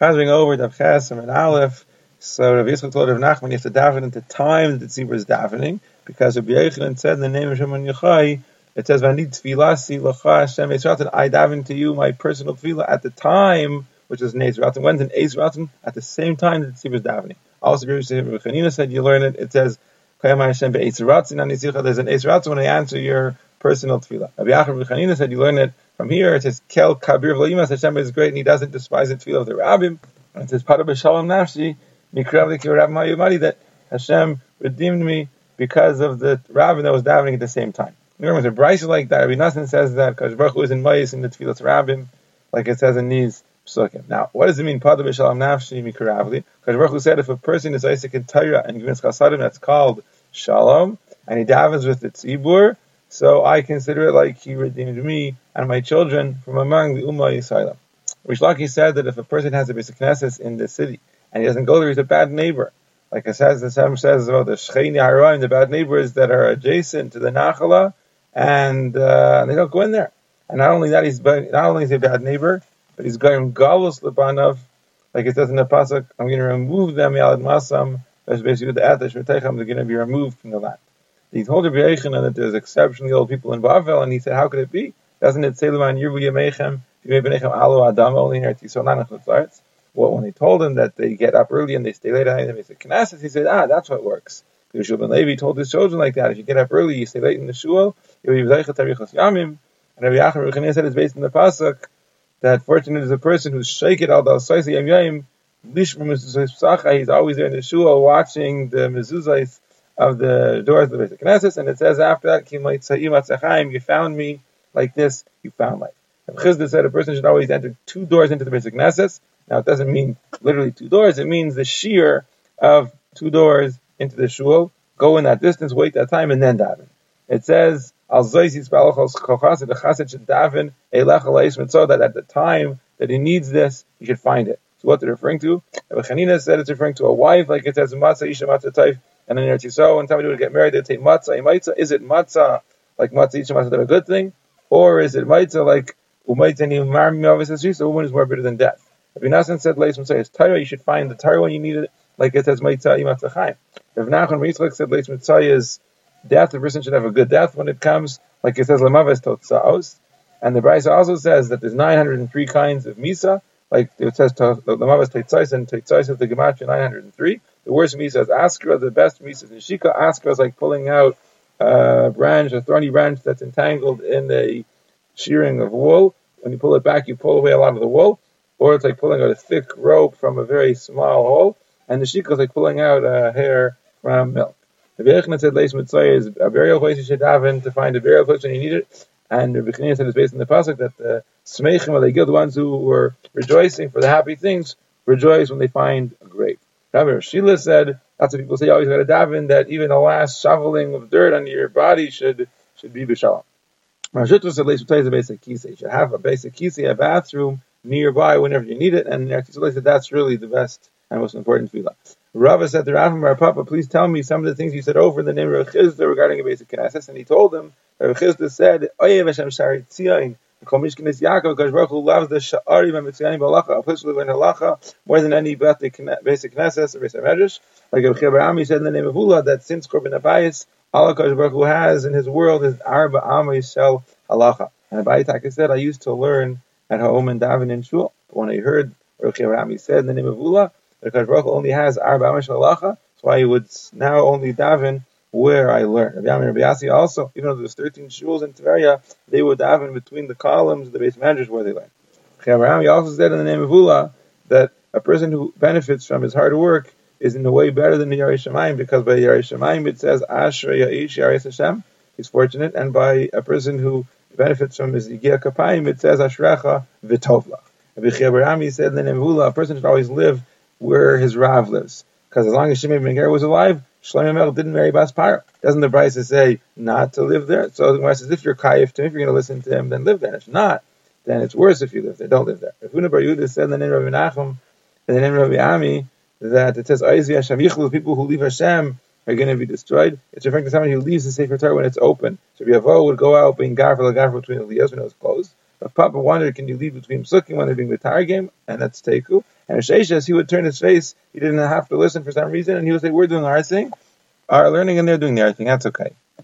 Chazing over Dav Chesem and Aleph. So Rav Yitzchak told Rav Nachman you have to daven at the time that the tzibur is davening, because Rabbi Yochanan said in the name of Shimon Yochai, it says, "Vanid tefilasi lacha Hashem Eisratin." I daven to you my personal tefillah at the time, which is Neis Ratzin. When's an Eis Ratzin? At the same time that the tzibur is davening. Also, Rabbi Chanina said you learn it. It says, "Kayam Hashem be'Eis Ratzin." There's an Eis Ratzin when I answer your personal tefillah. Rabbi Yachar said you learn it from here. It says, "Kel kabir v'limas Hashem is great, and He doesn't despise the tefillah of the rabbim." And it says, "Pada b'shalom nafshi mikrav ma'yumadi." That Hashem redeemed me because of the rabbin that was davening at the same time. Remember, a brisa like that. Rabbi Nassan says that because Baruch is in Mayis in the Tefillah Rabbim, like it says in these psukim. Now, what does it mean? Pada b'shalom nafshi mikaravli. Because Baruch said if a person is Isaac in Torah and gives chasadim, that's called shalom, and he davens with the tzibur, so I consider it like he redeemed me and my children from among the Ummah Yisraelim. Reish Lakish said that if a person has a beis knesses in the city and he doesn't go there, he's a bad neighbor. Like it says, the Sam says about the Shechini Haraim, the bad neighbors that are adjacent to the Nachala, and uh, they don't go in there. And not only that, he's not only is he a bad neighbor, but he's going galus lebanov, like it says in the pasuk. I'm going to remove them yalad masam. That's basically the atash They're going to be removed from the land. He told Rabbi Yechon that there's exceptionally old people in Bavel, and he said, how could it be? Doesn't it say Leman Yirbu Yemechem Yemechem Alu Adam only here at well, when he told him that they get up early and they stay late at night, and he said, Knesset, he said, ah, that's what works. Yehoshua ben Levi told his children like that. If you get up early, you stay late in the shul, you'll be Zaychat Arichos Yamim. And Rabbi Yachar Ruchani said it's based in the Pasuk that fortunate is a person who's shaken al dal Saisi Yam Yam, He's always there in the shul watching the mezuzahs of the doors of the Beit Knesset, and it says after that, you found me like this, you found life. And Chisda said a person should always enter two doors into the Beit Knesset, now, it doesn't mean literally two doors. It means the shear of two doors into the shul. Go in that distance, wait that time, and then daven. It says, Al daven so that at the time that he needs this, he should find it. So what they're referring to? Rabbi Chanina said it's referring to a wife, like it says matzah isha matzah taif, and then Eretz Yisrael, when somebody would get married, they'd say matzah. Is it matzah like matzah isha matzah a good thing, or is it matzah like umaitza ni marmi a woman is more bitter than death? Rabbi Nassan said, "Leis Mitzvah Torah. You should find the Torah when you need it, like it says Meitzah Imatzachayim." Rav Nachman Yitzchak said, "Leis Mitzvah is death. The person should have a good death when it comes, like it says Lemaves Totzaos." And the Brisa also says that there's 903 kinds of Misa, like it says Lemaves Totzaos and Totzaos of the Gematria 903. The worst Misa is Askra. The best Misa is Nishika. Askra is like pulling out a branch, a thorny branch that's entangled in a shearing of wool. When you pull it back, you pull away a lot of the wool or it's like pulling out a thick rope from a very small hole, and the shikha is like pulling out a hair from milk. The Bechna said Leis Mitzvah is a burial place you should have in to find a burial place when you need it. And the Bechna said it's based on the pasuk that the Smeichim, give the ones who were rejoicing for the happy things, rejoice when they find a grave. Rabbi Shila said, that's what people say, you always got to daven, that even the last shoveling of dirt on your body should should be b'shalom. Mar Zutra said, Mitzvah is a basic kisa. You should have a basic kisa, a bathroom, nearby whenever you need it, and said that's really the best and most important tefillah. Rava said to Rav Mar Papa, please tell me some of the things you said over in the name of Chisda regarding a beis knesses, and he told him, Rav Chisda said, Oyev Hashem Shari Tzion, Mishkanis Yaakov, because Baruch loves the Sha'ari Mamitziani Balacha, a place we learn halacha more than any beis knesses or beis medrash. Like Rav Chibra said in the name of Ula, that since Korban Abayis, Allah Baruch Hu has in his world is Arba Amma Yisrael halacha. And Abayitaka said, I used to learn at home and daven in shul. But when I heard Rav Rami said in the name of Ula, because Baruch only has Arba Halacha, so I would now only daven where I learned. Rabbi Yami Rabbi also, even though there's 13 shuls in Tveria, they would daven between the columns, the base managers where they learn. Rami also said in the name of Ula that a person who benefits from his hard work is in a way better than the Yarei because by Yarei Shemaim it says Ashrei Ya'ish Yarei Hashem, he's fortunate, and by a person who benefits from his Yigia Kapayim, it says Ashrecha V'tovla. Rabbi Chabarami said in the Nevula, a person should always live where his Rav lives. Because as long as Shimei Ben Gera was alive, Shlomo Melech didn't marry Bas Parah. Doesn't the Brisa say not to live there? So the Gemara says, if you're Kayif to him, if you're going to listen to him, then live there. If not, then it's worse if you live there. Don't live there. If Huna Bar Yehuda said in the name of Nachum, in the name of Ami, that it says, Hashem Yichlu, people who leave Hashem are going to be destroyed. It's referring to somebody who leaves the Sefer Torah when it's open. So Yavo would go out being gaffer gaffer between the when it was closed. But Papa wondered, can you leave between psukim when they're doing the game? And that's teku. And Sheshes, he would turn his face, he didn't have to listen for some reason, and he would say, We're doing our thing, our learning, and they're doing their thing. That's okay.